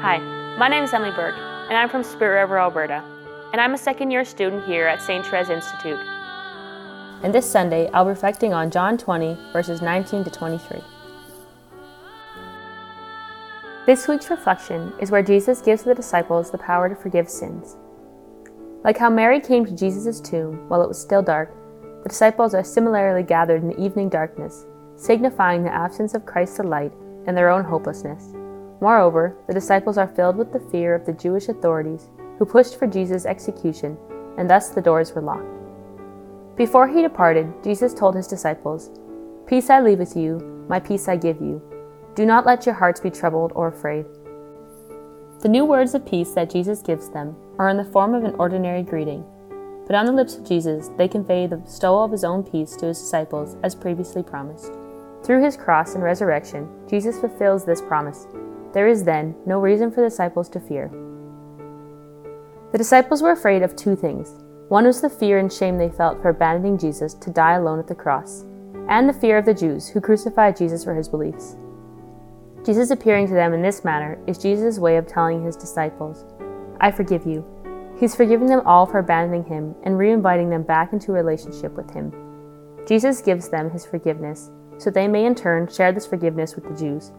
Hi, my name is Emily Burke, and I'm from Spirit River, Alberta, and I'm a second year student here at St. Therese Institute. And this Sunday, I'll be reflecting on John 20, verses 19 to 23. This week's reflection is where Jesus gives the disciples the power to forgive sins. Like how Mary came to Jesus' tomb while it was still dark, the disciples are similarly gathered in the evening darkness, signifying the absence of Christ's light and their own hopelessness. Moreover, the disciples are filled with the fear of the Jewish authorities who pushed for Jesus' execution, and thus the doors were locked. Before he departed, Jesus told his disciples, Peace I leave with you, my peace I give you. Do not let your hearts be troubled or afraid. The new words of peace that Jesus gives them are in the form of an ordinary greeting, but on the lips of Jesus they convey the bestowal of his own peace to his disciples as previously promised. Through his cross and resurrection, Jesus fulfills this promise there is then no reason for the disciples to fear. The disciples were afraid of two things. One was the fear and shame they felt for abandoning Jesus to die alone at the cross, and the fear of the Jews who crucified Jesus for his beliefs. Jesus appearing to them in this manner is Jesus' way of telling his disciples, I forgive you. He's forgiven them all for abandoning him and re-inviting them back into relationship with him. Jesus gives them his forgiveness, so they may in turn share this forgiveness with the Jews.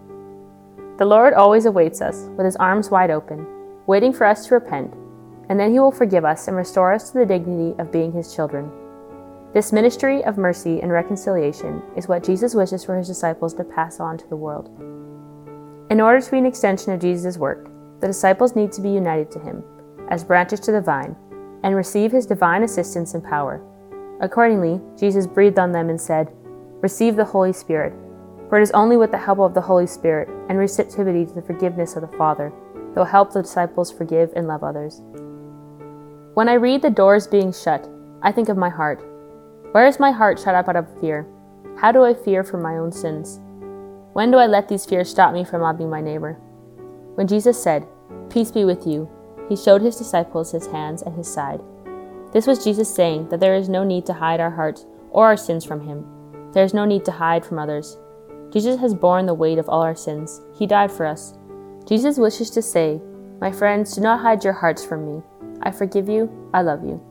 The Lord always awaits us with his arms wide open, waiting for us to repent, and then he will forgive us and restore us to the dignity of being his children. This ministry of mercy and reconciliation is what Jesus wishes for his disciples to pass on to the world. In order to be an extension of Jesus' work, the disciples need to be united to him, as branches to the vine, and receive his divine assistance and power. Accordingly, Jesus breathed on them and said, Receive the Holy Spirit. For it is only with the help of the Holy Spirit and receptivity to the forgiveness of the Father that will help the disciples forgive and love others. When I read the doors being shut, I think of my heart. Where is my heart shut up out of fear? How do I fear for my own sins? When do I let these fears stop me from loving my neighbor? When Jesus said, Peace be with you, he showed his disciples his hands and his side. This was Jesus saying that there is no need to hide our hearts or our sins from him. There is no need to hide from others. Jesus has borne the weight of all our sins. He died for us. Jesus wishes to say, My friends, do not hide your hearts from me. I forgive you. I love you.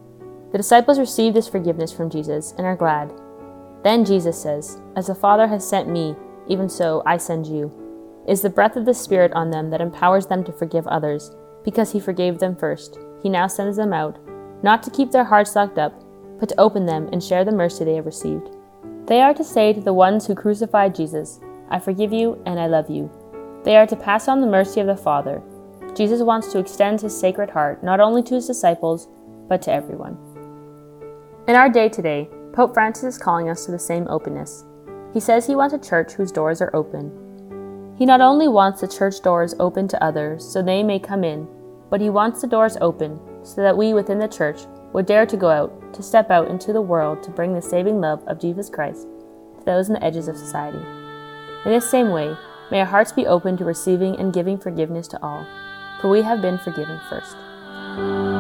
The disciples receive this forgiveness from Jesus and are glad. Then Jesus says, As the Father has sent me, even so I send you. It is the breath of the Spirit on them that empowers them to forgive others, because He forgave them first. He now sends them out, not to keep their hearts locked up, but to open them and share the mercy they have received. They are to say to the ones who crucified Jesus, I forgive you and I love you. They are to pass on the mercy of the Father. Jesus wants to extend his sacred heart not only to his disciples, but to everyone. In our day today, Pope Francis is calling us to the same openness. He says he wants a church whose doors are open. He not only wants the church doors open to others so they may come in, but he wants the doors open so that we within the church would dare to go out, to step out into the world to bring the saving love of Jesus Christ to those on the edges of society. In this same way, may our hearts be open to receiving and giving forgiveness to all, for we have been forgiven first.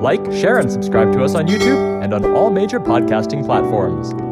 Like, share, and subscribe to us on YouTube and on all major podcasting platforms.